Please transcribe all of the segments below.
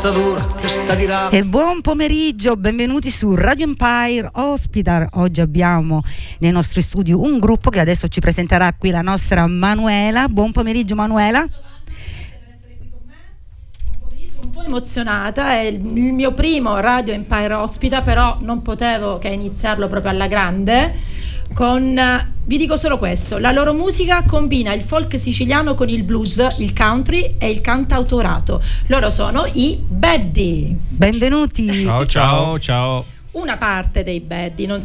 testa dura, testa di rame. E buon pomeriggio, benvenuti su Radio Empire Hospital. Oggi abbiamo nei nostri studi un gruppo che adesso ci presenterà qui la nostra Manuela. Buon pomeriggio Manuela. un po' emozionata, è il il mio primo Radio Empire ospita, però non potevo che iniziarlo proprio alla grande con vi dico solo questo, la loro musica combina il folk siciliano con il blues, il country e il cantautorato. Loro sono i Baddy. Benvenuti. Ciao ciao ciao. Una parte dei Baddy, non,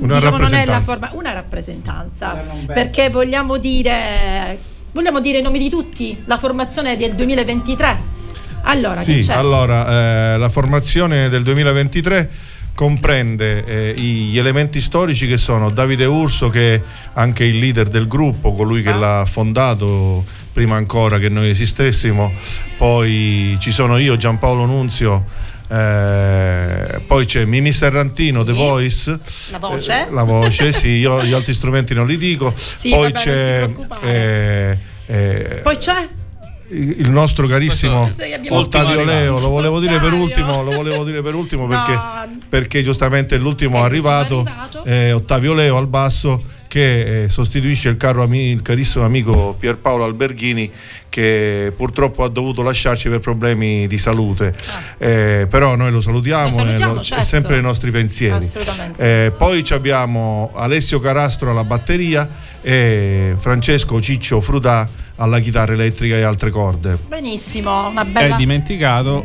Una diciamo non è la rappresentanza. forma, una rappresentanza, perché vogliamo dire, vogliamo dire i nomi di tutti, la formazione del 2023. Allora, chi Sì, c'è? allora eh, la formazione del 2023 comprende eh, gli elementi storici che sono Davide Urso che è anche il leader del gruppo, colui che Ah. l'ha fondato prima ancora che noi esistessimo, poi ci sono io Giampaolo Nunzio eh, poi c'è Mimi Serrantino, Sì. The Voice, La voce? eh, la voce, sì, io gli altri strumenti non li dico. Sì, poi vabbè, c'è eh, eh, Poi c'è? Il nostro carissimo Ottavio Leo, lo volevo dire per ultimo, lo volevo dire per ultimo No. perché, perché giustamente l'ultimo È arrivato, arrivato. eh, Ottavio Leo al basso che eh, sostituisce il, caro ami- il carissimo amico Pierpaolo Alberghini che purtroppo ha dovuto lasciarci per problemi di salute, Eh, però noi lo salutiamo, Ah. Lo salutiamo, e lo- certo. è sempre nei nostri pensieri. Eh, poi ci abbiamo Alessio Carastro alla batteria e Francesco Ciccio Frutà alla chitarra elettrica e altre corde. Benissimo, una Hai bella dimenticato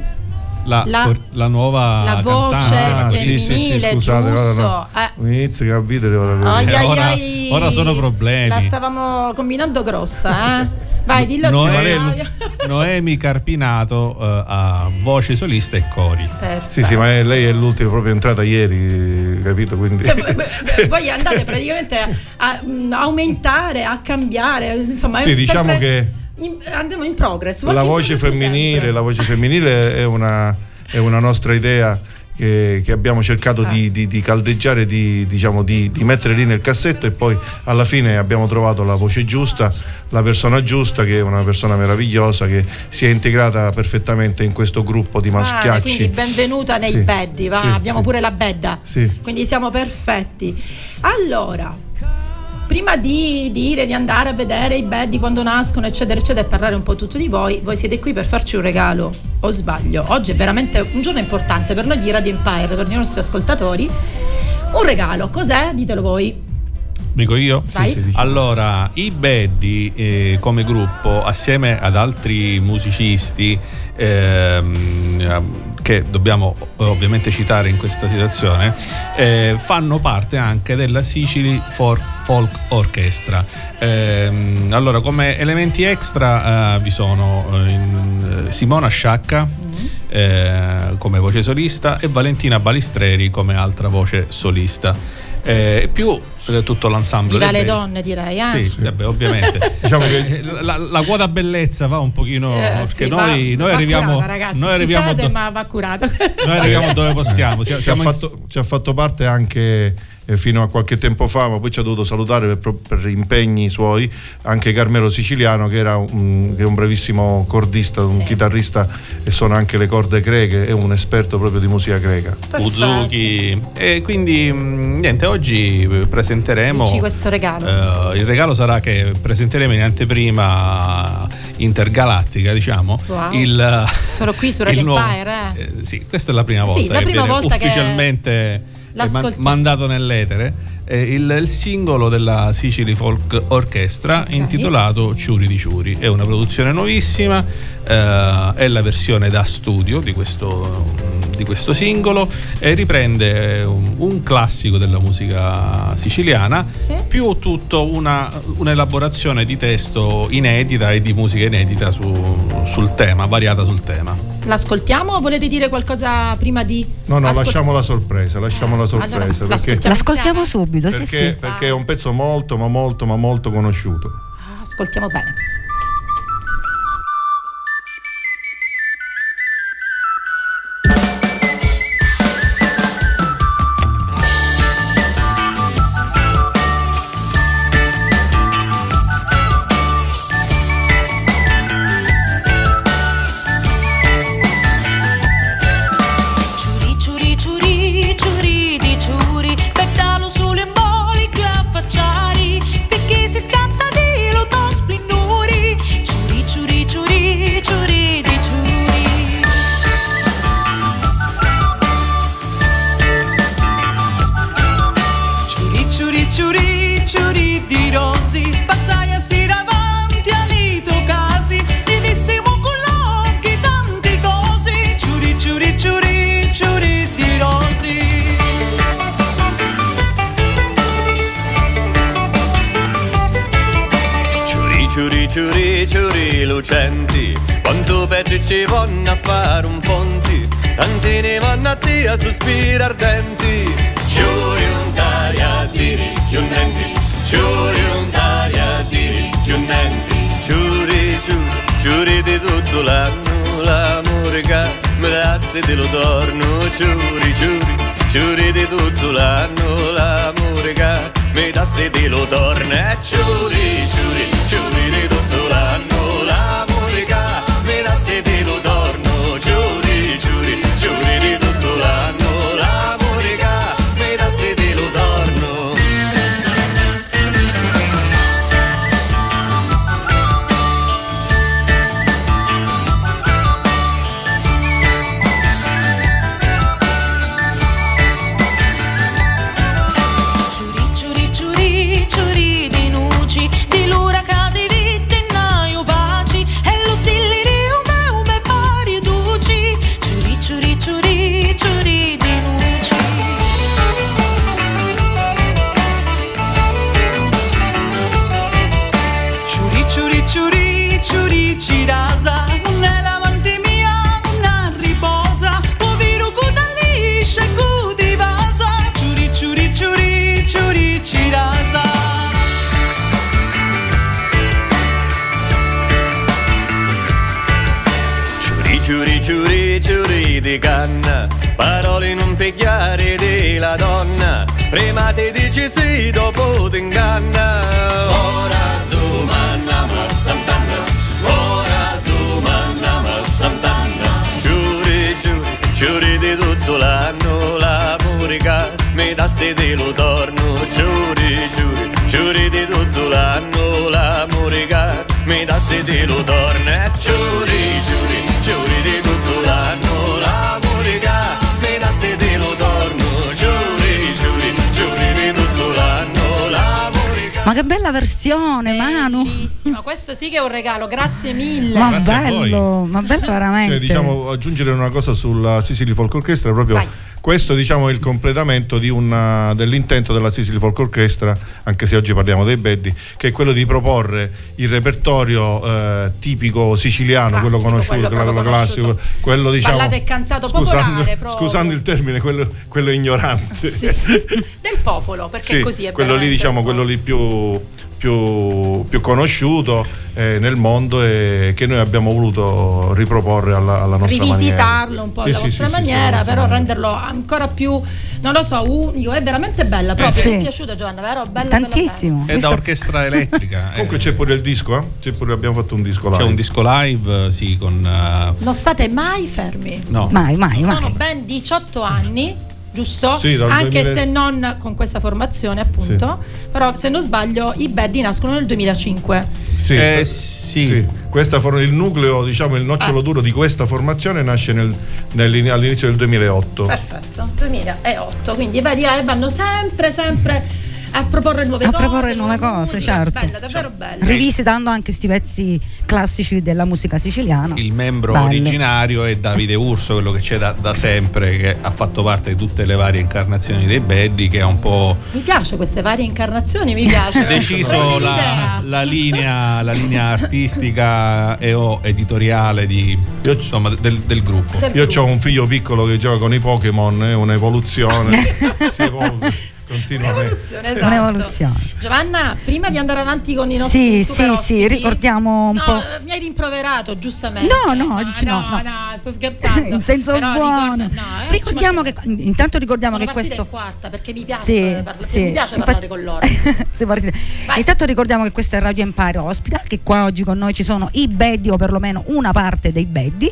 la, La- la nuova la voce cantante. Ah, sì, sì, sì, femminile, scusate, guarda, giusto. no. Eh. Che a vedere ora Ai, ai, ora- ai. ora sono problemi. La stavamo combinando grossa, eh? Vai, dillo Noemi, Flavio. Noemi Carpinato eh, a voce solista e cori. Perfetto. Sì, sì, ma è- lei è l'ultima proprio entrata ieri, capito? Quindi Cioè, voi andate praticamente a, a, mm, aumentare, a cambiare, insomma, è Sì, diciamo sempre che in- andiamo in progress. la voce femminile, la voce femminile è una, è una nostra idea che, che abbiamo cercato Ah. di, di- di caldeggiare, di, diciamo, di, di mettere lì nel cassetto e poi alla fine abbiamo trovato la voce giusta, la persona giusta che è una persona meravigliosa che si è integrata perfettamente in questo gruppo di maschiacci. quindi benvenuta nei Sì, beddi, va, sì, abbiamo sì. pure la bedda. Sì. Quindi siamo perfetti. Allora, prima di dire di andare a vedere i beddi quando nascono, eccetera, eccetera, e parlare un po' tutto di voi, voi siete qui per farci un regalo, o sbaglio? Oggi è veramente un giorno importante per noi di Radio Empire, per i nostri ascoltatori. Un regalo, cos'è? Ditelo voi. Dico io? Sì, dici. Allora, i Baddy eh, come gruppo, assieme ad altri musicisti ehm, che dobbiamo eh, ovviamente citare in questa situazione, eh, fanno parte anche della Sicily For- Folk Orchestra. Ehm, allora, come elementi extra eh, vi sono eh, eh, Simona Sciacca eh, come voce solista e Valentina Balistreri come altra voce solista. Eh, più eh, tutto l'ensemble Viva le donne, direi, eh? Sì, vabbè, ovviamente. Diciamo Cioè, che- la, la quota bellezza va un pochino. Eh, perché sì, noi, va- noi va arriviamo. curata, ragazzi, noi arriviamo, scusate, do- ma va curata. noi arriviamo dove possiamo. Siamo, ci ha, siamo in- fatto, ci ha fatto parte anche eh, fino a qualche tempo fa, ma poi ci ha dovuto salutare per, per impegni suoi anche Carmelo Siciliano, che, era un, che è un bravissimo cordista, un Sì. chitarrista e suona anche le corde greche, è un esperto proprio di musica greca. Uzuki. E quindi mh, niente, oggi eh, presenteremo. Dici questo regalo. eh, il regalo sarà che presenteremo in anteprima intergalattica, diciamo. Wow. Il, Solo qui su il Radio Empire, eh. eh, sì, questa è la prima volta. Sì, la che prima viene volta che ufficialmente eh, man- mandato nell'etere. eh, il, il singolo della Sicily Folk Orchestra intitolato Ciuri di Ciuri. È una produzione nuovissima, eh, è la versione da studio di questo, di questo singolo e riprende un, un classico della musica siciliana, Sì. più tutto una, un'elaborazione di testo inedita e di musica inedita su- sul tema, variata sul tema. L'ascoltiamo o volete dire qualcosa prima di... No, no, Ascol- lasciamo la sorpresa, lasciamo la Allora, sorpresa. perché l'ascoltiamo. L'ascoltiamo subito, sì, perché, sì. perché è un pezzo molto, ma molto, ma molto conosciuto. Ah, Ascoltiamo bene. Ciuri, ciuri, lucenti, quanto peggio ci vanno a fare un ponti, tanti ne vanno a te a sospiri ardenti. Ciuri un taria di ricchiunenti, ciuri un taria di ricchiunenti, ciuri, ciuri, ciuri di tutto l'anno, l'amore che me dasti te lo torno, ciuri, ciuri, ciuri di tutto l'anno, l'amore che mi dasti te lo torno, e ciuri, ciuri, ciuri di ciuri, canna, parole non pigliare della donna, prima ti dici sì, dopo ti inganna. Ora domandiamo a Sant'Anna, ora domandiamo a Sant'Anna. Ciuri, ciuri, ciuri di tutto l'anno, l'amore che mi dasti te lo torno. Ciuri, ciuri, ciuri di tutto l'anno, l'amore che mi dasti te lo torno. Ciuri, ciuri, ciuri di tutto Ma che bella versione, Manu. Bellissima, questo sì che è un regalo, grazie mille. Ma Grazie bello, ma bello veramente. Cioè, diciamo, aggiungere una cosa sulla Sicily Folk Orchestra, proprio Vai. questo diciamo, è il completamento di una- dell'intento della Sicily Folk Orchestra, anche se oggi parliamo dei Beddi, che è quello di proporre il repertorio eh, tipico siciliano, quello Classico, conosciuto, quello quello, classico, conosciuto. quello diciamo... Ballato e cantato scusando, popolare, proprio. scusando il termine, quello, quello ignorante. Sì. Del popolo, perché Sì, così è quello lì diciamo quello lì più, più, più conosciuto eh, nel mondo e che noi abbiamo voluto riproporre alla, alla nostra rivisitarlo maniera. un po' Sì, alla sì, vostra sì, sì, sì, maniera, nostra però renderlo ancora più, non lo so, unico. È veramente bella proprio. sì. Mi è piaciuta Giovanna, vero? Bella, Tantissimo. È da orchestra elettrica. Comunque eh. c'è pure il disco, eh? C'è pure- abbiamo fatto un disco C'è live. un disco live, eh, sì, con... eh, Non state mai fermi. no, Mai, mai, Sono mai. ben 18 anni, giusto? Sì, dal Anche 2000 se non con questa formazione, appunto. Però se non sbaglio, i Beddi nascono nel 2005. Sì, Eh, per- sì. sì. Questa for- il nucleo, diciamo, il nocciolo Ah. duro di questa formazione nasce nel- nell'ini- all'inizio del 2008. Perfetto, 2008. Quindi vedi, eh, vanno sempre, sempre a proporre nuove a cose. proporre nuove cose, musica. certo. Bella, davvero bella. rivisitando anche questi pezzi classici della musica siciliana. Il membro Bello. originario è Davide Urso, quello che c'è da, da sempre, che ha fatto parte di tutte le varie incarnazioni dei Beddi, che ha un po' Mi piace queste varie incarnazioni, mi piace. deciso Prendi la, la linea, la linea artistica e o editoriale di, Io- insomma, del, del gruppo. Del Io gruppo. ho un figlio piccolo che gioca con i Pokémon, è un'evoluzione, si evolve. Un'evoluzione, esatto. Un'evoluzione. Giovanna, prima di andare avanti con i nostri Sì, super sì, ospiti- sì, ricordiamo un No, po'. eh, mi hai rimproverato, giustamente. No, no, oggi no, no, no. sto scherzando. in senso Però buono. ricorda- no, eh, ricordiamo che intanto ricordiamo sono che questo in quarta perché mi piace, Sì, parla- sì. mi piace Infatti- parlare con loro. Intanto ricordiamo che questo è Radio Empire Hospital, che qua oggi con noi ci sono i beddi o perlomeno una parte dei beddi.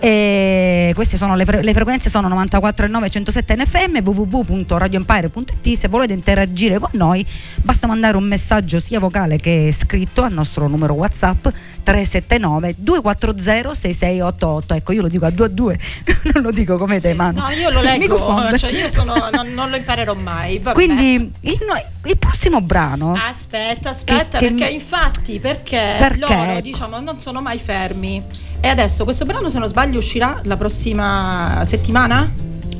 E queste sono le, fre- le frequenze sono 94,9 e 107 NFM www.radioempire.it se volete interagire con noi basta mandare un messaggio sia vocale che scritto al nostro numero whatsapp 379 240 6688 ecco io lo dico a 2 a 2 non lo dico come te Sì. Manu No, io lo leggo, cioè io sono, non, non lo imparerò mai. vabbè. quindi il, il prossimo brano Aspetta, aspetta, Che- che- perché infatti, perché, Perché? loro diciamo non sono mai fermi. E adesso questo brano, se non sbaglio, uscirà la prossima settimana?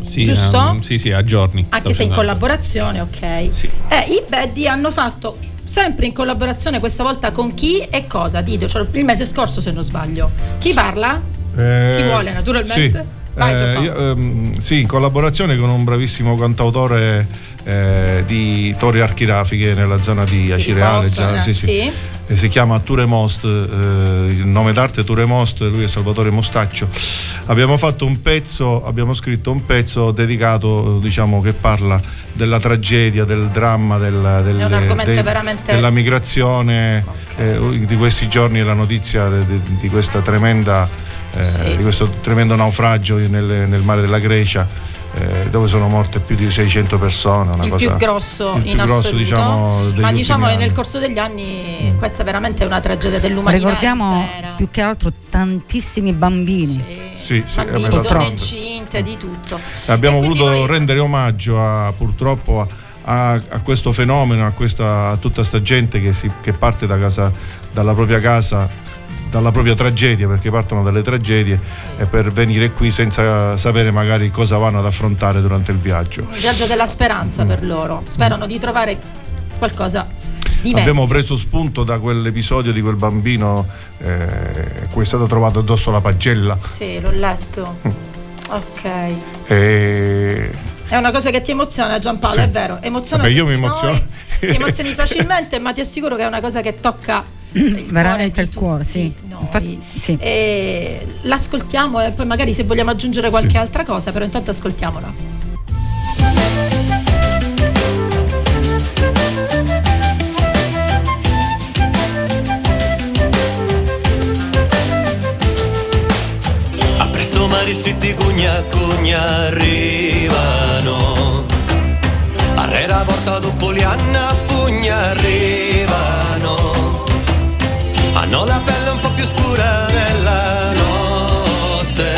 Sì, Giusto? ehm, sì, sì, a giorni. Anche sto se in collaborazione, ok. Sì. Eh, i Baddi hanno fatto sempre in collaborazione questa volta con chi e cosa? Dito, cioè il mese scorso se non sbaglio. Chi parla? Eh, Chi vuole, naturalmente. Sì. Vai, Eh, io, ehm, sì, in collaborazione con un bravissimo cantautore eh, di Torri Archirafiche nella zona di Acireale. Riposo, già- sì, sì. Eh, si chiama Ture Most, eh, il nome d'arte è Ture Most, lui è Salvatore Mostaccio. Abbiamo fatto un pezzo, abbiamo scritto un pezzo dedicato, diciamo, che parla della tragedia, del dramma, del- del- È un argomento del- veramente- della migrazione. eh, di questi giorni è la notizia de- de- di questa tremenda eh, Sì. di questo tremendo naufragio nel, nel mare della Grecia eh, dove sono morte più di 600 persone una il cosa- più grosso il più in grosso, assoluto. diciamo, ma diciamo che nel corso degli anni questa veramente è una tragedia dell'umanità ricordiamo intera. più che altro tantissimi bambini. Sì, Sì, sì, bambini, donne purtroppo. incinte di tutto. Abbiamo E voluto noi- rendere omaggio a, purtroppo a, a- a questo fenomeno a, questa, a tutta sta gente che, si- che parte da casa, dalla propria casa dalla propria tragedia perché partono dalle tragedie e per venire qui senza sapere magari cosa vanno ad affrontare durante il viaggio un viaggio della speranza per loro sperano di trovare qualcosa di meglio Abbiamo preso spunto da quell'episodio di quel bambino eh, cui è stato trovato addosso la pagella. sì l'ho letto Mm. ok E... È una cosa che ti emoziona Giampaolo, Sì. è vero, emoziona Vabbè, io mi emoziono. noi, ti emozioni facilmente, ma ti assicuro che è una cosa che tocca il veramente cuore il cuore, sì. Infatti, sì. E l'ascoltiamo e poi magari se vogliamo aggiungere qualche Sì. altra cosa, però intanto ascoltiamola. Appresso mari sitti cugna cugna arrivano Arrera porta Polianna pugna Hanno la pelle un po' più scura della notte.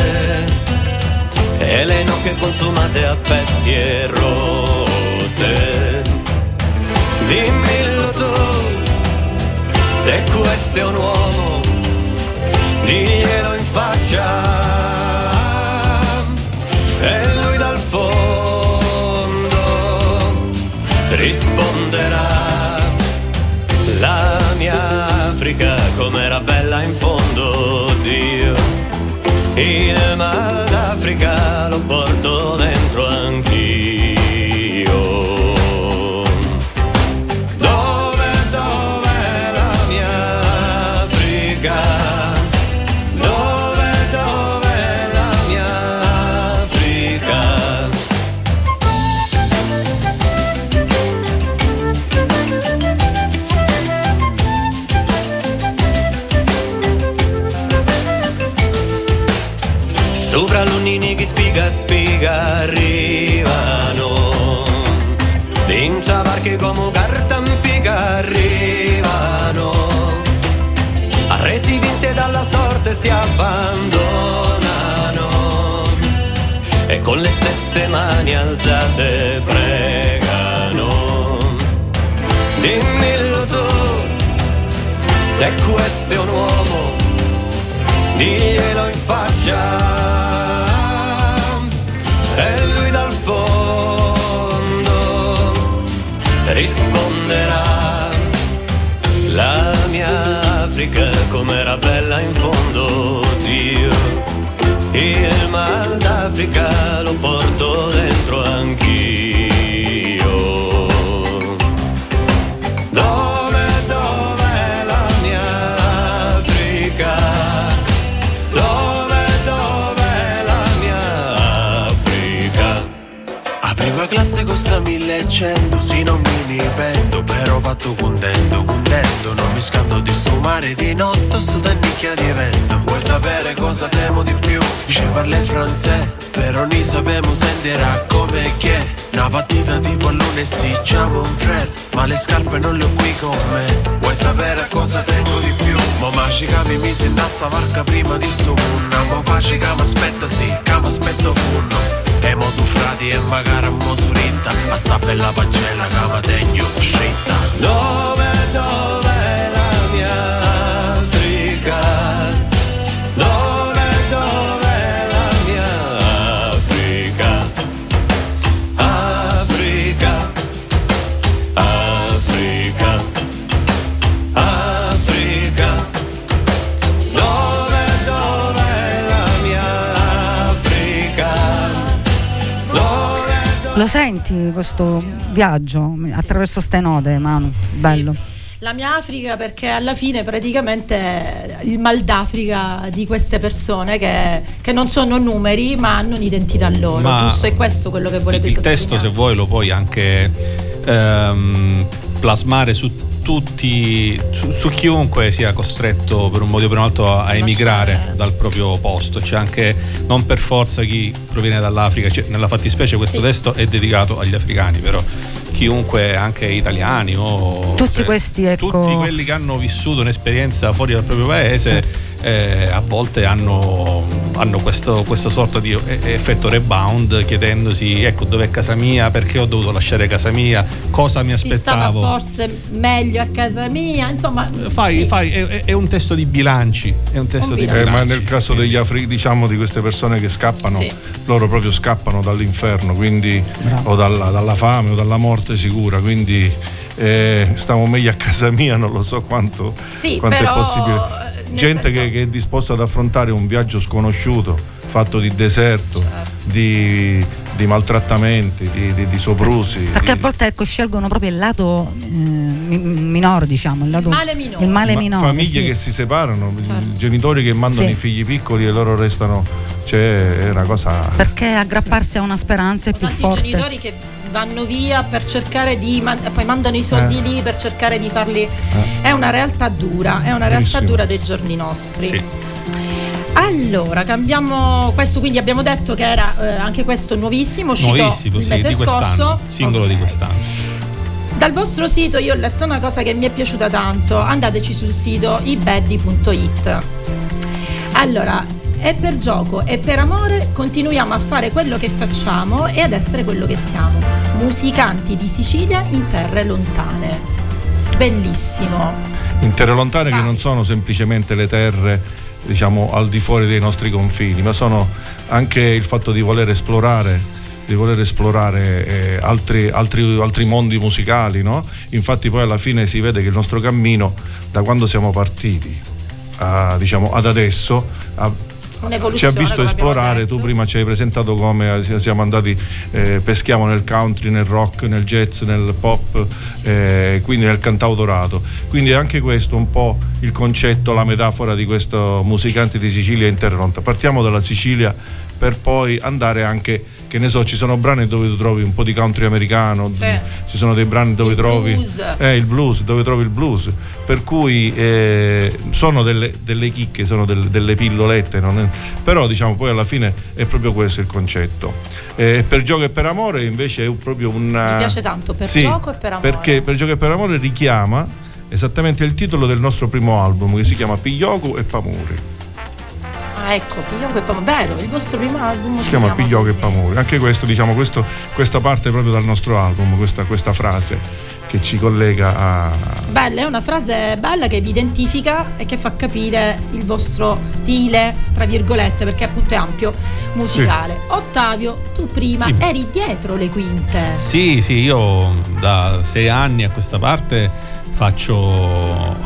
E le nocche consumate a pezzi e rotte. Dimmelo tu se questo è un uomo diglielo patto contento, contento, non mi scando di sto mare di notte, sto da nicchia di vento. Vuoi sapere cosa temo di più? Ci parla francese, però ne sappiamo sentirà come che Una partita tipo a lunedì, siamo un fred, ma le scarpe non le ho qui con me. Vuoi sapere cosa tengo di più? Mo maci che mi mise in sta varca prima di sto munna, mo pace che mi aspetta sì, che mi aspetto funno. E mo tu frati e magari a mo suritta A sta bella pagella che mi tegno scitta Dove, dove Lo senti questo viaggio attraverso ste note, Manu? Bello. La mia Africa perché alla fine praticamente è il mal d'Africa di queste persone che, che non sono numeri ma hanno un'identità loro, Ma giusto? È questo quello che volete il testo, se vuoi, lo puoi anche ehm, plasmare su tutti, su, su chiunque sia costretto per un motivo o per un altro a, a emigrare dal proprio posto. C'è anche non per forza chi proviene dall'Africa, cioè, nella fattispecie questo Sì. testo è dedicato agli africani, però chiunque, anche italiani o Tutti cioè, questi, ecco- tutti quelli che hanno vissuto un'esperienza fuori dal proprio paese. eh, a volte hanno, hanno questo, questa sorta di e- effetto rebound chiedendosi ecco dov'è casa mia perché ho dovuto lasciare casa mia cosa mi Si stava aspettavo forse meglio a casa mia, insomma, fai, sì. fai- è, è- un testo di bilanci è un testo Un di bilancio. Eh, bilanci ma nel caso degli afri, diciamo di queste persone che scappano, Sì. loro proprio scappano dall'inferno, quindi o dalla, dalla fame o dalla morte sicura, quindi eh, stavo meglio a casa mia, non lo so quanto, Sì, quanto però, è possibile. Gente che, che è disposta ad affrontare un viaggio sconosciuto, fatto di deserto, Certo. di, di maltrattamenti, di, di- di soprusi. Perché a volte ecco, scelgono proprio il lato eh, mi- minore, diciamo. Il, lato, male minore. Il male ma- minore. famiglie sì. che si separano, Certo. genitori che mandano Sì. i figli piccoli e loro restano, cioè è una cosa... Perché aggrapparsi a una speranza è più forte. genitori che vanno via per cercare di man- poi mandano i soldi Eh. lì per cercare di farli è una realtà dura è una realtà Verissimo. dura dei giorni nostri Sì. allora cambiamo questo quindi abbiamo detto che era eh, anche questo nuovissimo uscito nuovissimo il sì, mese di quest'anno scorso singolo di Ok. quest'anno dal vostro sito io ho letto una cosa che mi è piaciuta tanto andateci sul sito ibeddi.it allora è per gioco e per amore continuiamo a fare quello che facciamo e ad essere quello che siamo musicanti di Sicilia in terre lontane bellissimo in terre lontane che Vai. non sono semplicemente le terre diciamo al di fuori dei nostri confini ma sono anche il fatto di voler esplorare di voler esplorare eh, altri, altri- altri mondi musicali no? infatti poi alla fine si vede che il nostro cammino da quando siamo partiti a- diciamo ad adesso ha- ci ha visto esplorare tu prima ci hai presentato come eh, si- siamo andati eh, peschiamo nel country nel rock nel jazz nel pop eh, quindi nel cantautorato. Quindi anche questo un po' il concetto la metafora di questo musicante di Sicilia in terra lontana partiamo dalla Sicilia per poi andare anche che ne so ci sono brani dove tu trovi un po' di country americano Sì. ci sono dei brani dove Il trovi blues. eh, il blues dove trovi il blues per cui eh, sono delle, delle chicche sono del- delle pillolette non è- però diciamo poi alla fine è proprio questo il concetto Eh, per gioco e per amore invece è proprio una Mi piace tanto, per Sì, gioco e per amore. perché per gioco e per amore richiama esattamente il titolo del nostro primo album che si chiama Piglioco e Pamuri Ah, ecco, Piglioco e Pamore. Vero, il vostro primo album si chiama Piglioco e. Pamore. Anche questo, diciamo, questo, questa parte proprio dal nostro album, questa, questa frase che ci collega a. Bella, è una frase bella che vi identifica e che fa capire il vostro stile, tra virgolette, perché appunto è ampio, musicale. Ottavio, tu prima Dimmi. eri dietro le quinte. Sì, sì, io da sei anni a questa parte faccio,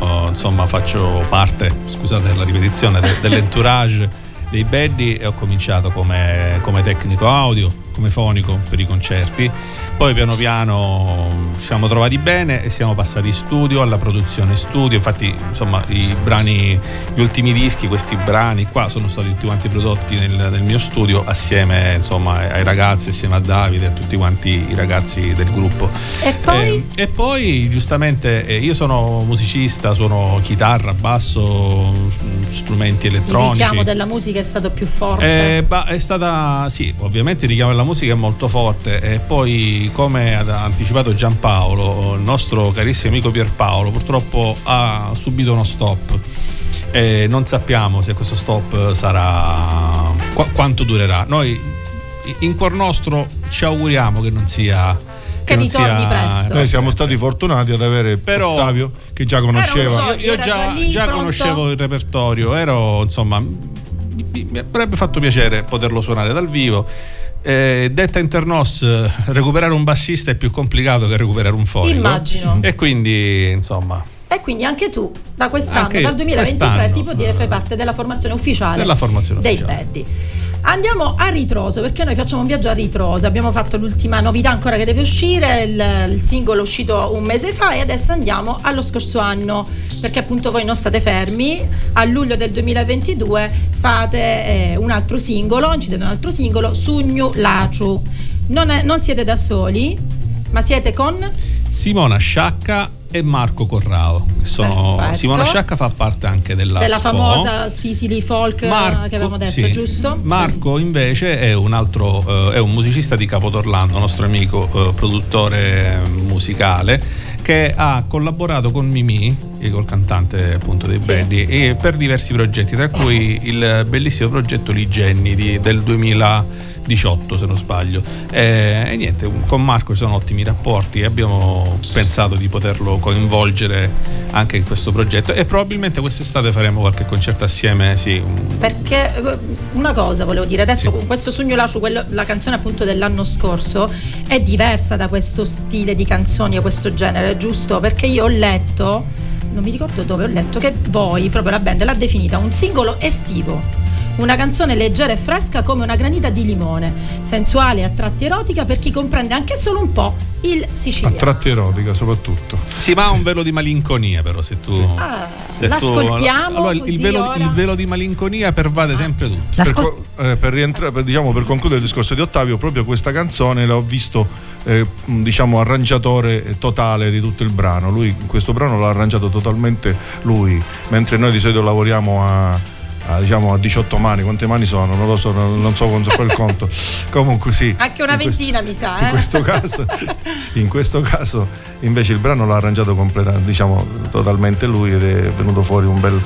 eh, insomma, faccio parte, scusate la ripetizione, de- dell'entourage dei Baddy e ho cominciato come, come tecnico audio, come fonico per i concerti. Poi piano piano ci siamo trovati bene e siamo passati in studio, alla produzione studio. Infatti, insomma, i brani, gli ultimi dischi, questi brani qua sono stati tutti quanti prodotti nel, nel mio studio assieme insomma, ai ragazzi, assieme a Davide e a tutti quanti i ragazzi del gruppo. E poi Eh, e poi giustamente eh, io sono musicista, suono chitarra, basso, strumenti il elettronici. richiamo della musica è stato più forte. Eh, è stata, sì, ovviamente il richiamo della musica è molto forte e poi come ha anticipato Giampaolo, il nostro carissimo amico Pierpaolo purtroppo ha subito uno stop e non sappiamo se questo stop sarà, qua- quanto durerà. Noi in cuor nostro ci auguriamo che non sia... Che non ritorni sia- presto. Noi siamo stati fortunati ad avere Però- Ottavio che già conosceva. uno Io, già, già conoscevo il repertorio, ero insomma. Mi, mi- mi avrebbe fatto piacere poterlo suonare dal vivo. Eh, detta internos, eh, recuperare un bassista è più complicato che recuperare un fonico. Immagino. E quindi, insomma, E quindi anche tu, da quest'anno, Anche dal 2023, quest'anno, si può dire, fai parte della formazione ufficiale Della formazione dei ufficiale. Baddi. Andiamo a ritroso perché noi facciamo un viaggio a ritroso. Abbiamo fatto l'ultima novità ancora che deve uscire. Il, il singolo è uscito un mese fa e adesso andiamo allo scorso anno perché appunto voi non state fermi. A luglio del 2022 fate eh, un altro singolo, incidete un altro singolo, Sugnu Laciu. Non, è- non siete da soli, ma siete con Simona Sciacca e Marco Corrao. Sono, Perfetto. Simona Sciacca fa parte anche della, della SFO. famosa Sicily Folk eh, Marco- che avevamo detto, sì. giusto? Marco invece è un altro, eh, è un musicista di Capodorlando, nostro amico eh, produttore musicale, che ha collaborato con Mimì, e col cantante appunto dei Sì. E per diversi progetti, tra cui il bellissimo progetto Ligenni di- del 2018 se non sbaglio. E, e niente, con Marco ci sono ottimi rapporti e abbiamo pensato di poterlo coinvolgere anche in questo progetto e probabilmente quest'estate faremo qualche concerto assieme, sì, Perché eh, una cosa volevo dire, adesso Sì. con questo Sogno Lacio, quello- la canzone appunto dell'anno scorso, è diversa da questo stile di canzoni o questo genere, giusto? Perché io ho letto, non mi ricordo dove, ho letto che voi, proprio la band, l'ha definita un singolo estivo. Una canzone leggera e fresca come una granita di limone, sensuale e a tratti erotica per chi comprende anche solo un po' il A siciliano. tratti erotica soprattutto. Sì, ma ha un velo di malinconia, però se tu. Ah, se tu- l'ascoltiamo allora, il, così velo, ora. il velo di malinconia pervade sempre tutto. Per, L'ascol- co- eh, per rientrare, per, diciamo, per concludere il discorso di Ottavio, proprio questa canzone l'ho visto eh, diciamo arrangiatore totale di tutto il brano. Lui questo brano l'ha arrangiato totalmente lui, mentre noi di solito lavoriamo a, a, diciamo, a 18 mani. Quante mani sono? Non lo so, non, non so quanto fa il conto. Comunque sì. Anche una questo- ventina mi sa, in eh? questo caso, in questo caso invece il brano l'ha arrangiato completamente, diciamo totalmente lui ed è venuto fuori un bel,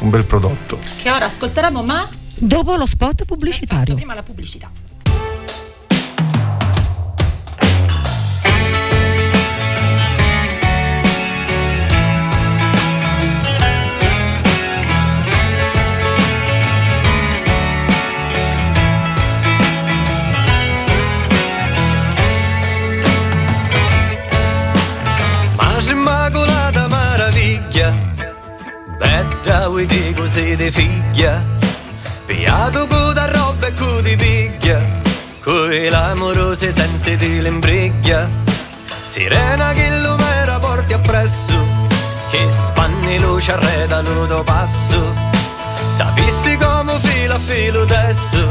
un bel prodotto. Che ora ascolteremo, ma Dopo lo spot pubblicitario. Prima la pubblicità. Immacolata meraviglia, bella vuoi di così di figlia, piato con da roba e con di piglia, coi l'amorosa sensi di l'imbriglia, sirena che l'umera porti appresso, che spanni luce arreda l'udo passo, sapissi come filo a filo adesso,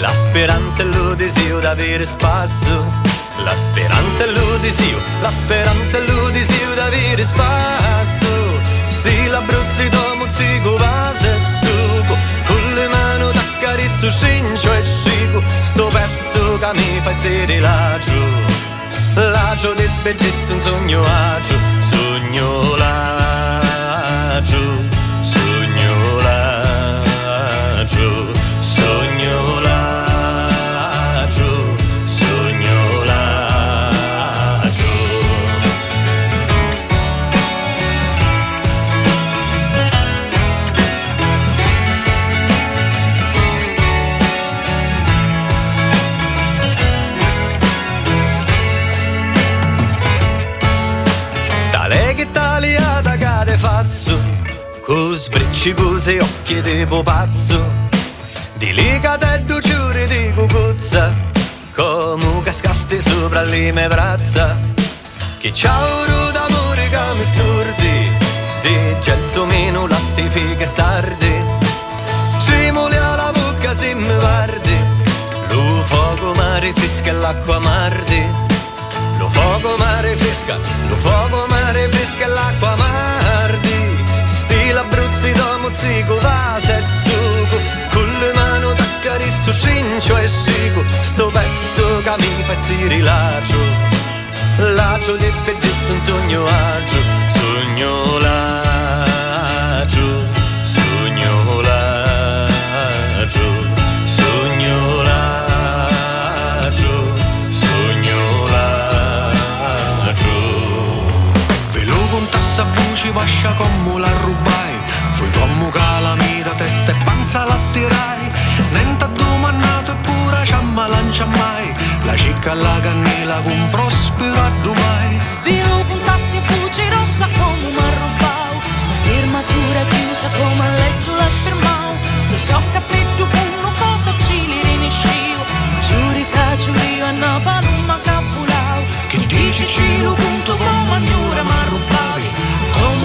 la speranza e l'udisio d'avere spasso. La speranza e l'udisio, la speranza e l'udisio d'avere spasso. Stile Abruzzi do muzzico vase sugo, con le mani t'accarezzo cincio e scico, sto petto che mi fa essere laggiù. Laggiù di bellezza un sogno agio, sogno laggiù. Cose occhi di pupazzo. Di licadello giuri di cucuzza. Come cascaste sopra le mie braccia Che ciao d'amore che mi sturdi Di gelsomino, latte, fighe sardi. Cimoli alla bocca se mi guardi Lo fuoco mare fresca e l'acqua mardi. Lo fuoco mare fresca, lo fuoco mare fresca e l'acqua mardi Abruzzi da mozzico, vase e sugo Con le mani t'accarezzo, cincio e scico Sto petto che mi fa si rilascio Lagio di bellezza, un sogno agio. Sogno lagio, sogno lagio. Sogno lagio, sogno lagio. Ve lo contassi a voce vascia come la come calamita, testa e panza la tirai. Nenta domannato eppure ci lancia mai. La cicca alla cannella con prospero a Dubai Vino puntassi e pucci rossa come un arrubau Sta firmatura chiusa come a leggio la spermau. Lo so capito uno cosa ci li rinesciu Giurica giurio a Napaluma capulau Che dici cilo punto come agnura ma rubavi Come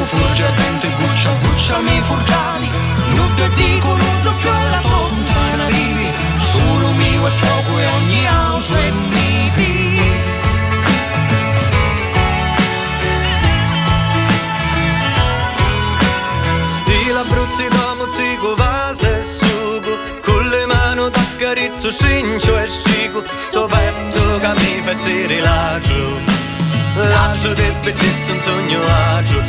furgia dente guccia guccia mi furgiali Nudo dico nudo più alla tua fontana vivi. Solo mio e fuoco e ogni auto e nivi Stile Abruzzi da mozzico, vase sugo. Con le mani t'accarezzo, cincio e scico Sto petto che mi fa si rilascio Lagio di bellezza, un sogno agio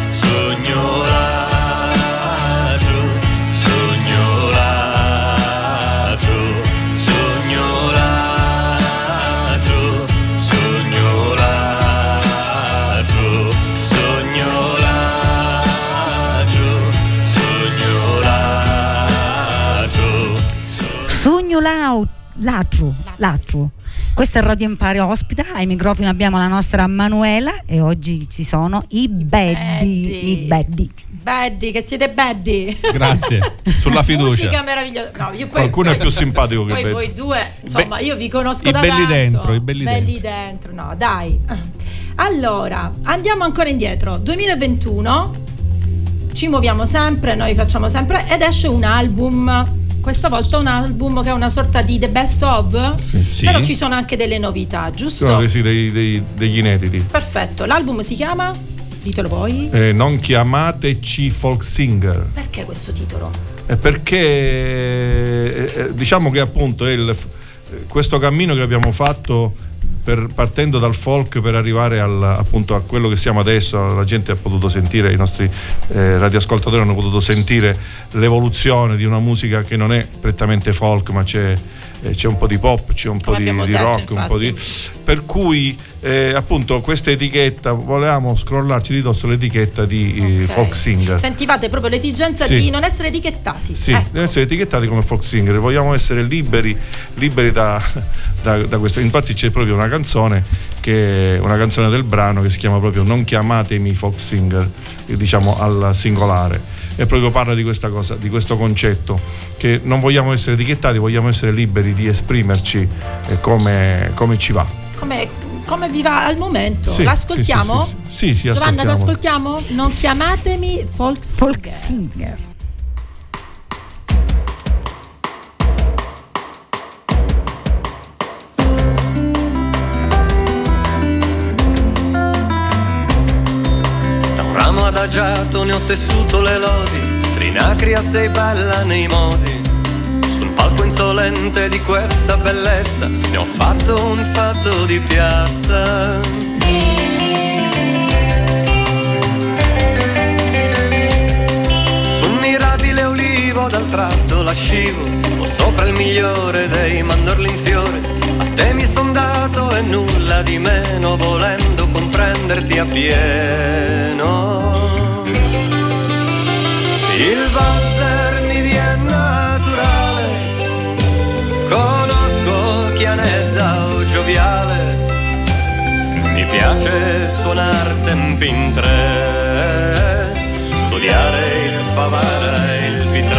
Lacciu, Lacciu. Questo è Radio Empire ospita, ai microfoni abbiamo la nostra Manuela e oggi ci sono i beddi, i beddi. Beddi, che siete beddi. Grazie, sulla fiducia. Musica meravigliosa. No, io poi, Qualcuno è poi- più simpatico che Poi Betty. voi due, insomma, io vi conosco i da belli tanto. dentro, i belli dentro. no, dai. Allora, andiamo ancora indietro. 2021, ci muoviamo sempre, noi facciamo sempre, ed esce un album. Questa volta un album che è una sorta di The Best of, Sì. però ci sono anche delle novità, giusto? Sono dei, dei- dei- degli inediti. Perfetto, l'album si chiama? Ditelo voi. Eh, non chiamateci folk singer. Perché questo titolo? È perché eh, eh, diciamo che appunto il- eh, questo cammino che abbiamo fatto per- partendo dal folk per arrivare al- appunto a quello che siamo adesso, la gente ha potuto sentire, i nostri eh, radioascoltatori hanno potuto sentire l'evoluzione di una musica che non è prettamente folk ma c'è, eh, c'è un po' di pop, c'è un po' Come di, abbiamo di detto, rock, un po' di... per cui eh, appunto questa etichetta, volevamo scrollarci di dosso l'etichetta di eh, Ok. folk singer. Sentivate proprio l'esigenza Sì. di non essere etichettati. Sì, Ecco. devono essere etichettati come folk singer, vogliamo essere liberi, liberi da, da- da questo. Infatti c'è proprio una canzone, che, una canzone del brano che si chiama proprio Non chiamatemi folk singer, eh, diciamo al singolare. E proprio parla di questa cosa, di questo concetto, che non vogliamo essere etichettati, vogliamo essere liberi di esprimerci eh, come, come ci va. Come, come vi va al momento? Sì, L'ascoltiamo? sì, sì, sì. Sì, sì, Giovanna, ascoltiamo. l'ascoltiamo? Non chiamatemi folk singer. Adagiato ne ho tessuto le lodi, Trinacria sei bella nei modi. Sul palco insolente di questa bellezza ne ho fatto un fatto di piazza. Su un mirabile olivo dal tratto lascivo, o sopra il migliore dei mandorli in fiore. A te mi son dato e nulla di meno, volendo comprenderti appieno. Il valzer mi viene naturale, conosco Chianetta o Gioviale, mi piace suonar tempi in tre, studiare il favare P3.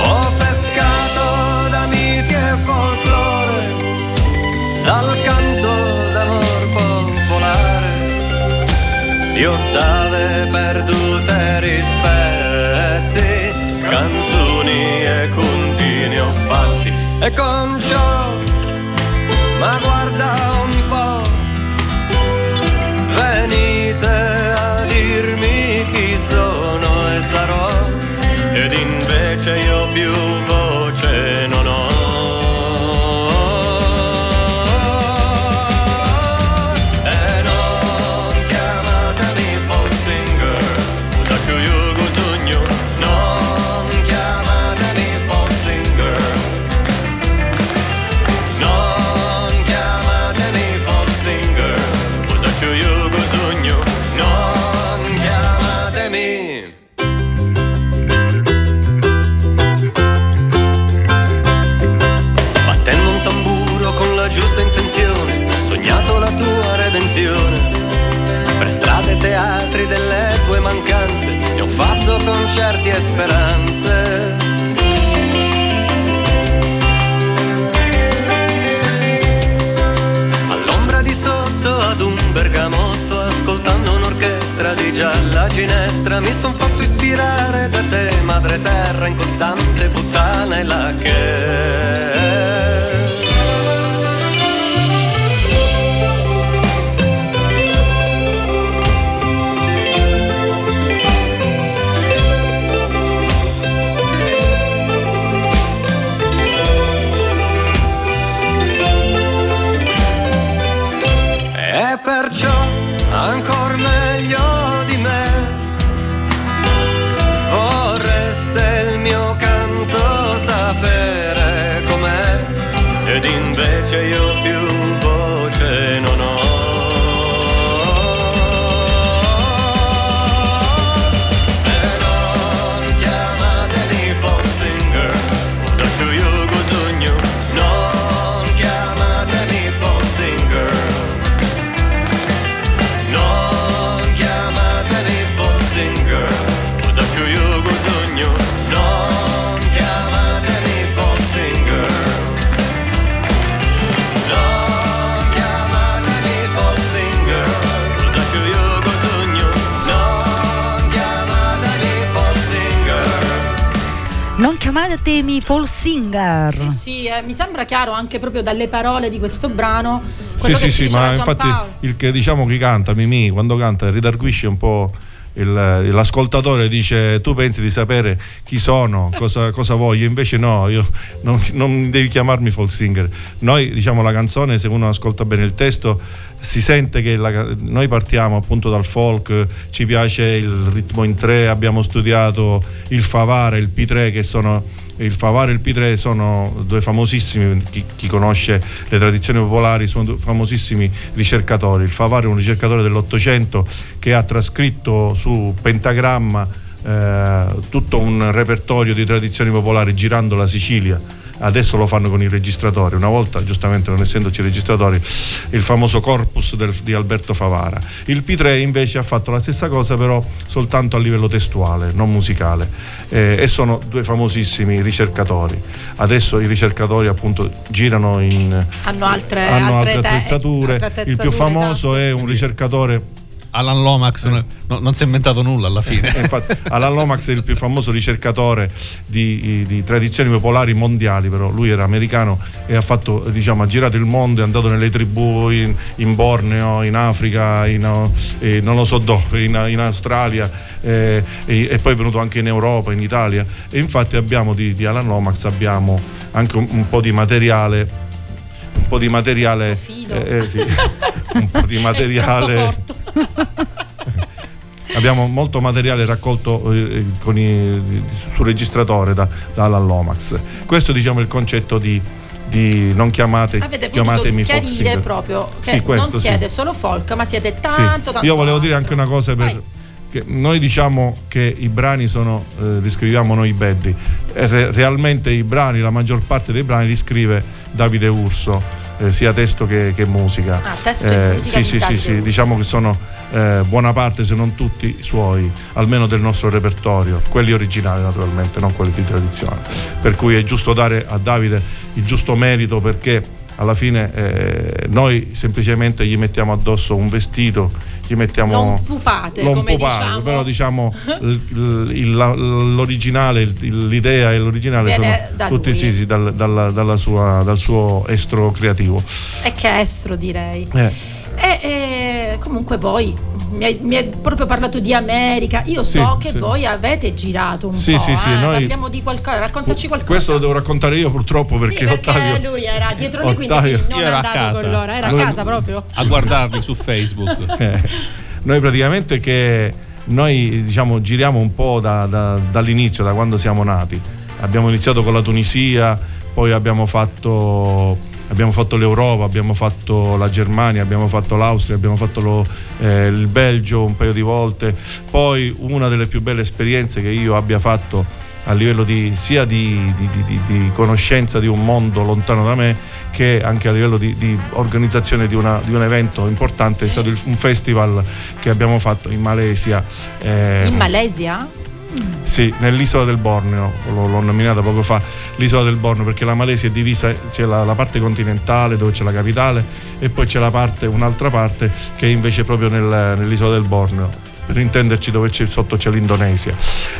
Ho pescato da miti e folklore, dal canto d'amor popolare, di ottave perdute rispetti, fatti. E ginestra, mi son fatto ispirare da te, madre terra, in costante puttana e la che. Singer. Sì, sì, eh, mi sembra chiaro anche proprio dalle parole di questo brano. Sì, quello sì, sì, ma infatti il che diciamo chi canta, Mimì, quando canta ridarguisce un po' il- l'ascoltatore dice tu pensi di sapere chi sono, cosa, cosa voglio, invece no, io non, non devi chiamarmi folk singer. Noi diciamo la canzone, se uno ascolta bene il testo, si sente che la- noi partiamo appunto dal folk, ci piace il ritmo in tre, abbiamo studiato il favare, il P3 che sono il Favare e il P3 sono due famosissimi, chi, chi conosce le tradizioni popolari, sono due famosissimi ricercatori. Il Favare è un ricercatore dell'Ottocento che ha trascritto su pentagramma eh, tutto un repertorio di tradizioni popolari girando la Sicilia. Adesso lo fanno con i registratori, una volta giustamente non essendoci registratori, il famoso corpus del- di Alberto Favara. Il P3 invece ha fatto la stessa cosa però soltanto a livello testuale, non musicale Eh, e sono due famosissimi ricercatori. Adesso i ricercatori appunto girano in Hanno altre, hanno altre altre attrezzature. altre Il più attrezzature, famoso esatto. è un ricercatore Alan Lomax no- no- non si è inventato nulla alla fine. Eh, infatti, Alan Lomax è il più famoso ricercatore di, di tradizioni popolari mondiali, però lui era americano e ha fatto, diciamo, ha girato il mondo, è andato nelle tribù in, in Borneo, in Africa, in, eh, non lo so dove, in, in Australia eh, e, e poi è venuto anche in Europa, in Italia. E infatti abbiamo di, di Alan Lomax abbiamo anche un, un po' di materiale. Un po' di materiale. Eh, eh, sì, un po' di materiale. Abbiamo molto materiale raccolto eh, con i- sul registratore da, da Alan Lomax. Questo diciamo è il concetto di, di non chiamate, Avete chiamatemi chiarire proprio che Sì, questo non sì. siete solo folk, ma siete Sì. tanto, tanto Io volevo dire altro. anche una cosa per. Che noi diciamo che i brani sono, eh, li scriviamo noi belli, E re- realmente i brani, la maggior parte dei brani li scrive Davide Urso, eh, sia testo che, che musica. Ah, testo e musica sì, di sì, sì, diciamo che sono eh, buona parte, se non tutti, suoi, almeno del nostro repertorio, quelli originali naturalmente, non quelli più tradizionali. Per cui è giusto dare a Davide il giusto merito perché alla fine eh, noi semplicemente gli mettiamo addosso un vestito, gli mettiamo Non pupate, non come pupate, diciamo. però diciamo l- l- il- l'originale, il- l'idea e l'originale Viene sono tutti lui. sì, sì, dal, dalla- dalla sua- dal suo estro creativo. E che estro direi. Eh, E, e comunque poi mi hai, mi hai proprio parlato di America. Io Sì, so che sì. voi avete girato un Sì, po'. sì, sì, eh. noi- Parliamo di qualcosa, raccontaci qualcosa. questo lo devo raccontare io purtroppo perché, sì, perché Ottavio lui era dietro le quinte, Ottavio- quindi non ero a andato casa. con loro, era a casa proprio. a guardarli su Facebook. Eh, noi praticamente che noi diciamo giriamo un po' da- da- dall'inizio, da quando siamo nati. Abbiamo iniziato con la Tunisia, poi abbiamo fatto, abbiamo fatto l'Europa, abbiamo fatto la Germania, abbiamo fatto l'Austria, abbiamo fatto lo- eh, il Belgio un paio di volte. Poi una delle più belle esperienze che io abbia fatto a livello di, sia di, di- di- conoscenza di un mondo lontano da me che anche a livello di, organizzazione di, una- di un evento importante è stato il- un festival che abbiamo fatto in Malesia eh, In Malesia? Sì, nell'isola del Borneo, l'ho, nominata poco fa, l'isola del Borneo perché la Malesia è divisa, c'è la, la parte continentale dove c'è la capitale e poi c'è parte, un'altra parte che è invece proprio nel- nell'isola del Borneo. Per intenderci dove c'è, sotto c'è l'Indonesia.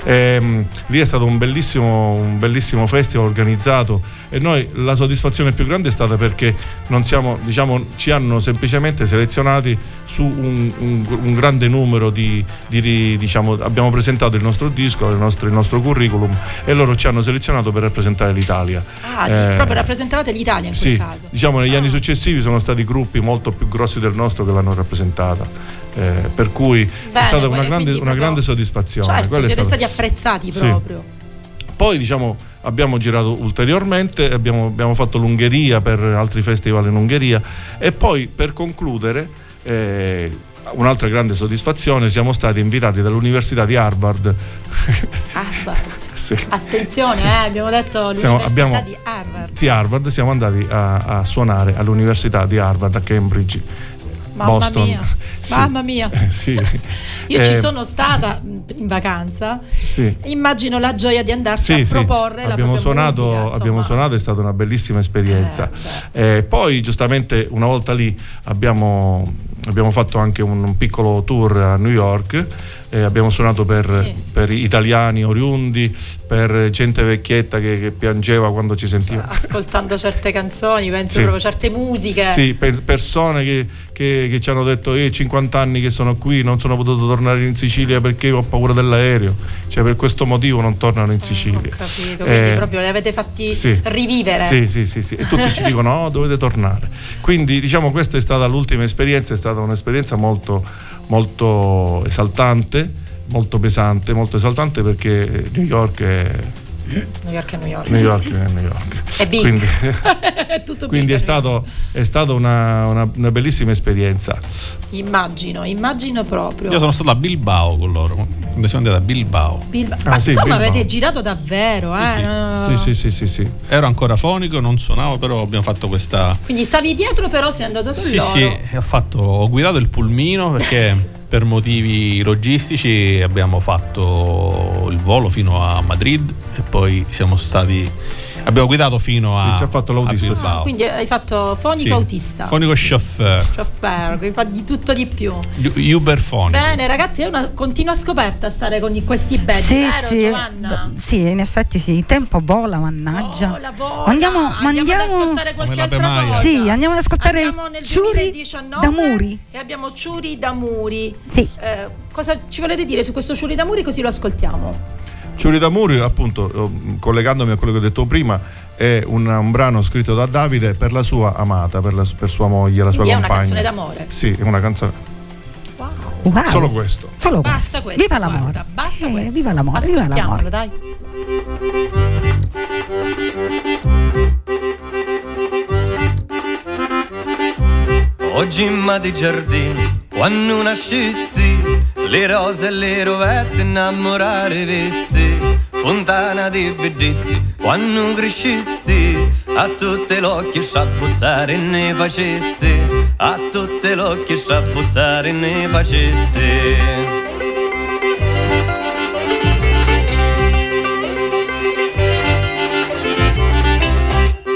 Ehm, lì è stato un bellissimo, un bellissimo festival organizzato e noi la soddisfazione più grande è stata perché non siamo, diciamo, ci hanno semplicemente selezionati su un, un- un grande numero di, di diciamo, abbiamo presentato il nostro disco, il nostro, il nostro curriculum e loro ci hanno selezionato per rappresentare l'Italia. Ah, Eh, proprio rappresentavate l'Italia in sì, quel caso. diciamo negli Ah. anni successivi sono stati gruppi molto più grossi del nostro che l'hanno rappresentata. Eh, per cui è Bene, stata una grande, una grande soddisfazione. Certo, Quella è siete stata- stati apprezzati Sì. proprio. Poi diciamo abbiamo girato ulteriormente, abbiamo, abbiamo fatto l'Ungheria per altri festival in Ungheria e poi per concludere eh, un'altra grande soddisfazione siamo stati invitati dall'Università di Harvard. Harvard. Sì. Attenzione, eh, abbiamo detto Siamo- abbiamo- di Harvard. Di Harvard siamo andati a, a suonare all'Università di Harvard a Cambridge. Mamma Boston. mia, Sì. mamma mia. Sì. Io Eh, ci sono stata in vacanza. Sì. Immagino la gioia di andarci a proporre la abbiamo propria suonato, musica, abbiamo suonato, è stata una bellissima esperienza. Eh, Eh, poi giustamente una volta lì abbiamo, abbiamo fatto anche un, un piccolo tour a New York, eh, abbiamo suonato per, Sì. per italiani oriundi, per gente vecchietta che, che piangeva quando ci sentiva. Ascoltando certe canzoni, penso Sì. proprio certe musiche. Sì, pe- persone che, che- che ci hanno detto io 50 anni che sono qui, non sono potuto tornare in Sicilia perché ho paura dell'aereo, cioè per questo motivo non tornano in Sicilia. Ho capito, quindi Eh, proprio li avete fatti sì. rivivere. Sì, sì, sì, sì. E tutti ci dicono: no, dovete tornare. Quindi, diciamo, questa è stata l'ultima esperienza, è stata un'esperienza molto, molto esaltante, molto pesante, molto esaltante perché New York è New York è New York. New York. È New York. È big. Quindi, è tutto quindi big è, stato, è stata una, una- una bellissima esperienza. Immagino, immagino proprio. Io sono stato a Bilbao con loro. Quando siamo andati a Bilbao. Bilba- Ah, Ma sì, insomma Bilbao. avete girato davvero, eh? sì. no? Sì, sì, sì, sì, sì. Ero ancora fonico, non suonavo, però abbiamo fatto questa. Quindi stavi dietro però sei andato con Sì, loro. sì, ho, fatto- ho guidato il pulmino perché per motivi logistici abbiamo fatto il volo fino a Madrid e poi siamo stati. Abbiamo guidato fino a, Sì, ci ha fatto l'autista, a sì. Bilbao. Quindi hai fatto fonico Sì, autista. Fonico chauffeur. Chauffeur, quindi fa di tutto di più. Uber fonico. Bene, ragazzi, è una continua scoperta stare con questi band, Sì, vero sì, Giovanna? sì, in effetti sì, il tempo vola, mannaggia. Oh, la vola. Andiamo- andiamo ad mandiamo- ascoltare qualche altra cosa. Sì, andiamo ad ascoltare Andiamo nel Ciuri 2019 da Muri. E abbiamo Ciuri da Muri. Sì. Eh, cosa ci volete dire su questo Ciuri da Muri così lo ascoltiamo? Ciuri d'Amuri, appunto, eh, collegandomi a quello che ho detto prima, è un, un brano scritto da Davide per la sua amata, per, la- per sua moglie, la sua Quindi è una compagna. canzone d'amore. Sì, è una canzone. Wow. Wow. Solo questo. Solo Basta questo. Viva l'amore. guarda, basta Eh, questo. Viva l'amore, viva l'amore. dai. Oggi in ma di giardino, quando nascisti, le rose e le rovette innamorare vesti, fontana di bellezze, quando crescisti, a tutte l'occhio sciapuzzare ne facesti, a tutte l'occhio sciapuzzare ne facesti.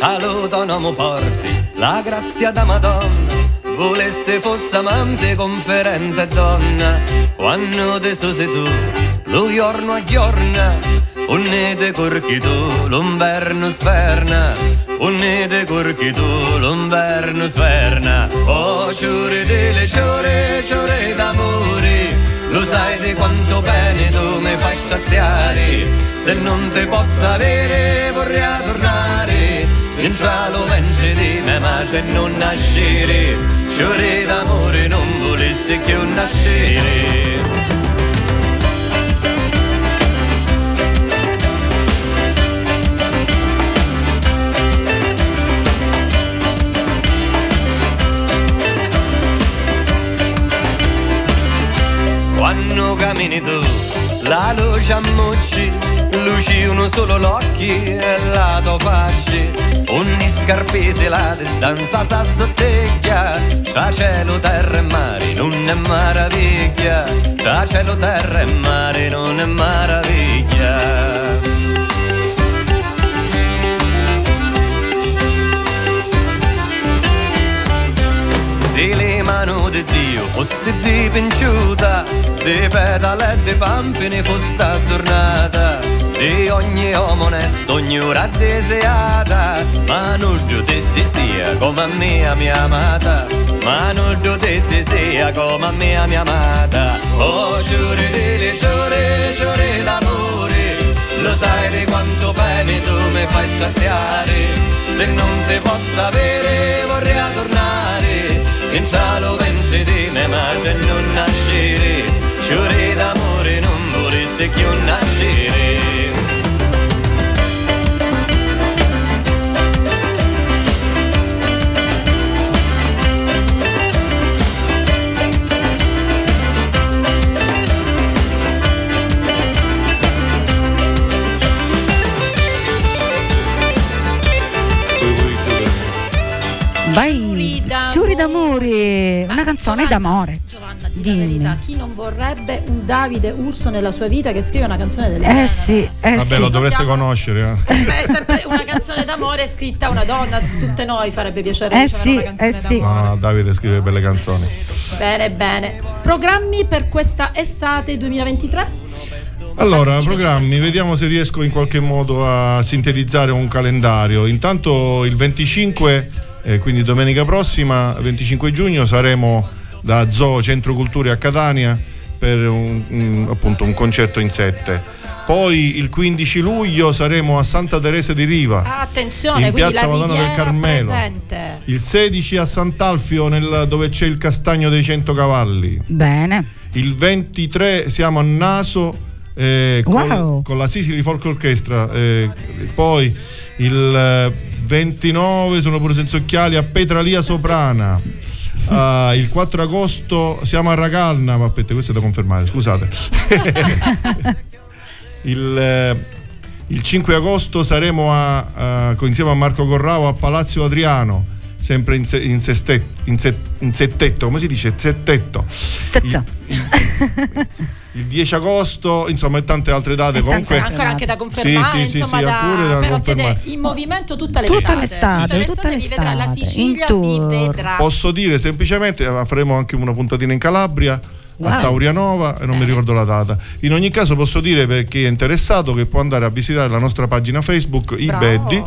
All'autonomo porti la grazia da Madonna volesse fosse amante conferente donna. Quando te so sei tu lo giorno a giorno un nede corchi tu l'umberno sferna. Un nede corchi tu l'umberno sferna. Oh ciure delle ciore ciore d'amore. Lo sai di quanto bene tu mi fai straziare se non te posso avere vorrei tornare in cielo vence di me ma se non nascere Ciore d'amore non volesse più nascere Quando cammini tu, la luce ammucci, luci uno solo l'occhio e la tua faccia. Ogni scarpese la distanza sa sotteglia, c'ha cielo, terra e mare, non è maraviglia. C'ha cielo, terra e mare, non è maraviglia. di le mano di Dio foste dipinciuta di pedale e di pampine foste adornata di ogni uomo onesto ognura deseata ma non te ti sia come a me a mia amata ma non te ti sia come a me a mia amata. Oh giuri delle giure giure d'amore lo sai di quanto bene tu mi fai straziare se non ti posso avere vorrei tornare in cielo vence di me ma se non nascere Giuri d'amore non volesse più nascere Vai, Sciuri d'amore. Una canzone Giovanna- d'amore. Giovanna, di la Dimmi. verità, chi non vorrebbe un Davide Urso nella sua vita che scrive una canzone del Eh genere? sì, eh Vabbè, sì. lo dovreste Dobbiamo- conoscere. eh. Beh, è sempre una canzone d'amore scritta a una donna, tutte noi farebbe piacere Eh sì, una canzone eh sì. No, d'amore. no, Davide scrive belle canzoni. Bene, bene. Programmi per questa estate 2023? Allora, programmi, vediamo se riesco in qualche modo a sintetizzare un calendario. Intanto il 25, eh, quindi domenica prossima, 25 giugno, saremo da Zoo Centro Culture a Catania per un, un- appunto un concerto in sette. Poi il 15 luglio saremo a Santa Teresa di Riva. Ah, attenzione, In quindi piazza la Madonna del Carmelo. presente. Il 16 a Sant'Alfio nel- dove c'è il castagno dei 100 cavalli. Bene. Il 23 siamo a Naso eh, con, Wow. con la Sicily Folk Orchestra. eh, poi il eh, 29 sono pure senza occhiali a Petralia Soprana. Ah, il 4 agosto siamo a Ragalna, ma aspetta, questo è da confermare, scusate. il, eh, il 5 agosto saremo a, con- insieme a Marco Corrao a Palazzo Adriano, sempre in, se- in sestet- in se- in settetto, come si dice? Settetto. Zazza. Il 10 agosto, insomma, e tante altre date. E Comunque, Ancora anche da confermare, Sì, sì, insomma, sì, da... da però confermare. siete in movimento tutta l'estate. Tutta l'estate, tutta vi vedrà, la l'estate, Sicilia in vi vedrà. posso dire semplicemente, faremo anche una puntatina in Calabria. A Wow. Taurianova e non mi ricordo la data. In ogni caso posso dire per chi è interessato che può andare a visitare la nostra pagina Facebook i Beddi,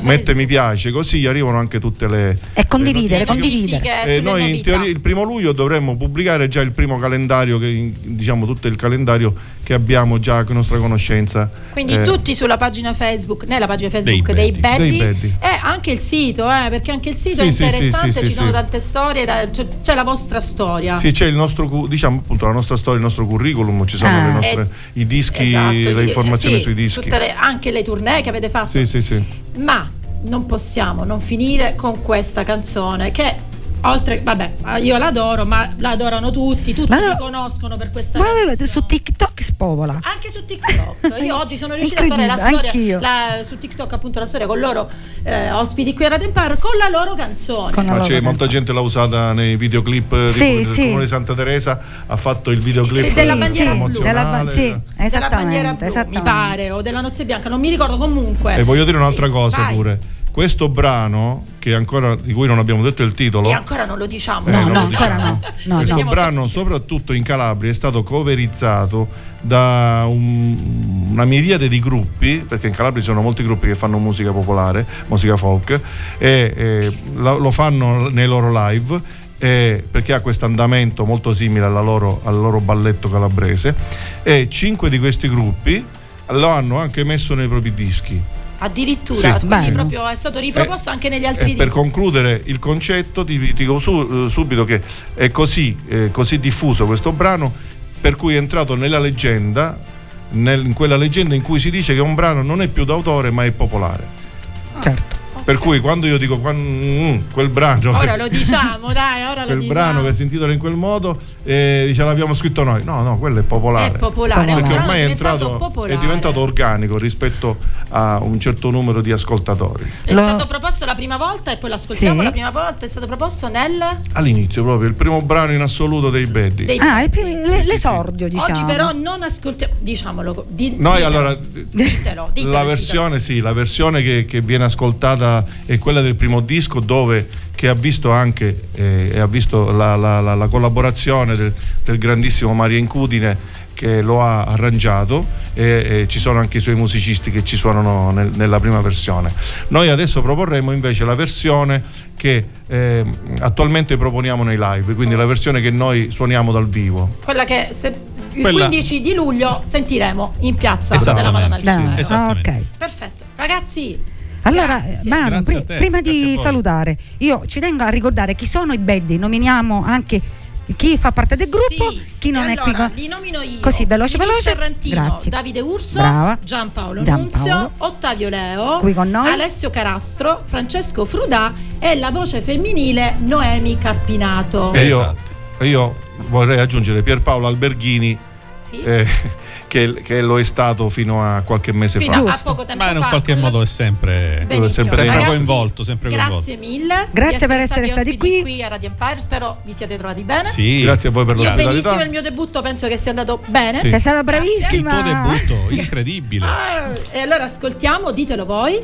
mette mi piace, così gli arrivano anche tutte le E condividere, Le condividere. notifiche Eh, noi in teoria il primo luglio dovremmo pubblicare già il primo calendario, che, diciamo tutto il calendario che abbiamo già a nostra conoscenza. Quindi Eh, tutti sulla pagina Facebook, nella pagina Facebook Dei dei Beddi. E anche il sito, eh, perché anche il sito Sì, è sì, sì, interessante, sì, ci sì, sono sì. tante storie, da- c'è, c'è la vostra storia. Sì, c'è il nostro, diciamo appunto la nostra storia, il nostro curriculum, ci sono Ah. le nostre, Eh, i dischi, Esatto, le gli- informazioni sì, sui dischi. tutte le- anche le tournée che avete fatto. Sì, sì, sì. Ma non possiamo non finire con questa canzone che Oltre, vabbè, io l'adoro, ma la adorano tutti, tutti Ma mi no- conoscono per questa Ma canzone. su TikTok spopola. Anche su TikTok. Io oggi sono riuscita a fare la storia anch'io. la- su TikTok, appunto, la storia con loro eh, ospiti qui a Radio Empire con la loro canzone. Con la Ma loro c'è molta canzone. gente l'ha usata nei videoclip di- Sì, del sì. comune di Santa Teresa, ha fatto il Sì, videoclip della Sì, bandiera sì, blu. della ba- sì, della bandiera esattamente, blu, esattamente. mi pare, o della notte bianca, non mi ricordo comunque. E voglio dire un'altra Sì, cosa vai. pure. Questo brano, che ancora, di cui non abbiamo detto il titolo, E ancora non lo diciamo. Eh, No, no, lo diciamo. ancora no. No, questo no. brano, tossici. soprattutto in Calabria, è stato coverizzato da un- una miriade di gruppi, perché in Calabria ci sono molti gruppi che fanno musica popolare, musica folk, e eh, lo fanno nei loro live. eh, perché ha questo andamento molto simile alla loro- al loro balletto calabrese e cinque di questi gruppi lo hanno anche messo nei propri dischi Addirittura, Sì. quindi Bello. proprio è stato riproposto Eh, anche negli altri E per concludere il concetto, ti ti dico su- eh, subito che è così, eh, così diffuso questo brano, per cui è entrato nella leggenda, nel- in quella leggenda in cui si dice che un brano non è più d'autore ma è popolare. Certo. Per cui quando io dico mm, quel brano, Ora lo diciamo, dai, ora lo quel diciamo. brano che si intitola in quel modo, eh, dice l'abbiamo scritto noi. No, no, quello è popolare. È popolare, Popolare. Perché però ormai è, diventato entrato, popolare. è diventato organico rispetto a un certo numero di ascoltatori. È Lo- stato proposto la prima volta e poi l'ascoltiamo Sì. la prima volta, è stato proposto nel All'inizio proprio, il primo brano in assoluto dei Beddi. dei Ah, il Beddi. primo- le- l'esordio, diciamo. Oggi però non ascoltiamo, diciamolo, di, Noi ditelo. allora ditelo, ditelo, la ditelo. versione sì, la versione che, che viene ascoltata è quella del primo disco dove che ha visto anche eh, e ha visto la, la- la- la collaborazione del, del grandissimo Mario Incudine che lo ha arrangiato e, e ci sono anche i suoi musicisti che ci suonano nel- nella prima versione. Noi adesso proporremo invece la versione che eh, attualmente proponiamo nei live, quindi la versione che noi suoniamo dal vivo. Quella che se- il Quella- 15 di luglio sentiremo in piazza della Madonna al Dai, Fiume. Esattamente. ok. Perfetto. Ragazzi, Allora, Grazie. Manu, Grazie pri- a te, prima grazie di salutare, io ci tengo a ricordare chi sono i beddi, nominiamo anche chi fa parte del gruppo, Sì. chi non E è qui. allora, con- li nomino io. Così, veloce, Mimì veloce. Ferrantino, Grazie. Davide Urso, Brava. Giampaolo, Giampaolo. Nunzio, Ottavio Leo, Qui con noi. Alessio Carastro, Francesco Frudà e la voce femminile Noemi Carpinato. E io, Esatto. io vorrei aggiungere Pierpaolo Alberghini Sì. eh, che, che lo è stato fino a qualche mese Fino fa. a, a Giusto. poco tempo Ma in un qualche modo è sempre, sempre sempre Ragazzi, coinvolto, sempre Grazie mille. Grazie per essere stati ospiti qui. a Radio Empire. Spero vi siate trovati bene. Sì. Grazie a voi per Io l'ospitalità. benissimo, il mio debutto penso che sia andato bene. Sì. Sei stata Il bravissima. tuo debutto, incredibile. Ah, E allora ascoltiamo, ditelo voi.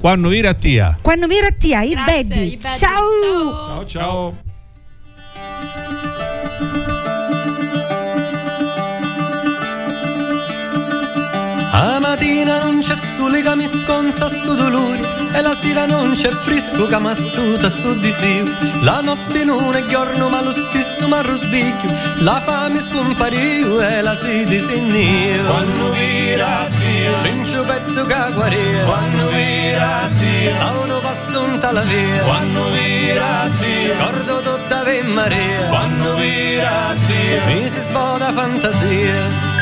Quando vi rattia. Quando vi rattia i beddi. beddi. Ciao. Ciao ciao. C'è sole che mi sconza sto dolore. E la sera non c'è fresco che mi astuta sto disio La notte non è giorno ma lo stesso mi arrosbicchio La fame scompariu e la sete se nio Quando vira Dio. C'è petto che guaria Quando vira Dio. Sauno passo un tala via. Quando vira Dio. Scordo tutta Ave Maria. Quando vira Dio. Mi si sboda fantasia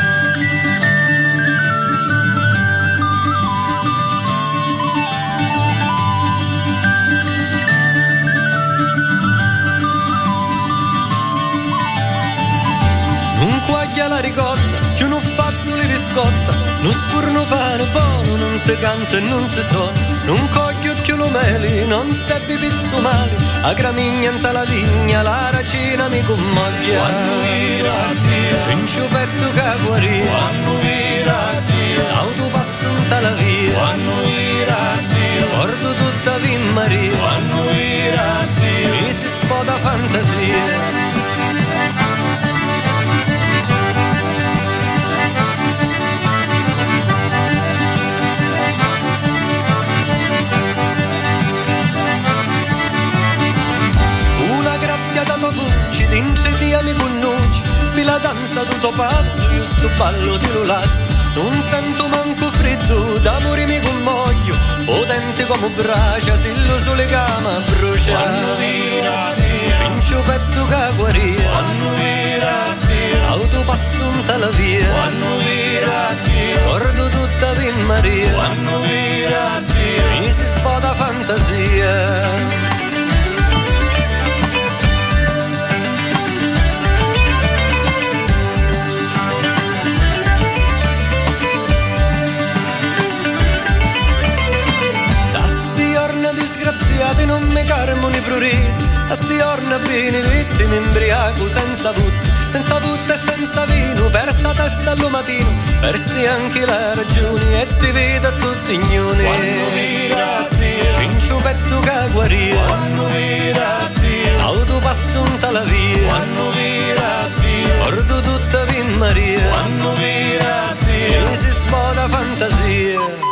Non quaglia la ricotta, che uno fazzoli di scotta, non sfurno pane buono, non te canto e non te so, non coglio più lo meli, non seppi pisto male, a gramigna in la vigna, la racina mi commoglia. Quando vira Dio, vincio petto che guarì, quando vira Dio, auto passo in la via, quando vira Dio, porto tutta Vin Maria, quando vira Dio, mi si spoda fantasia. Dince ti mi conosci Vi la danza tutto passo, io sto ballo ti lo lascio Non sento manco freddo, d'amore mi commoglio Potente come braccia, se lo sole cama brucia. Quando vira Dio Vincio petto che guaria. Quando vira Dio Auto passo in la via. Quando vira Dio Guardo tutta Vin Maria. Quando vira Dio Mi si spoda fantasia carmoni pruriti, a sti orna bini vittimi imbriaco senza put, senza put e senza vino, persa testa al mattino, persi anche le ragioni e ti vedo a tutti ignoni. Quando mira vincio petto che guaria, quando mira Dio, auto passunta la via, quando mira porto tutta Vin Maria, quando mira mi si spoda fantasia.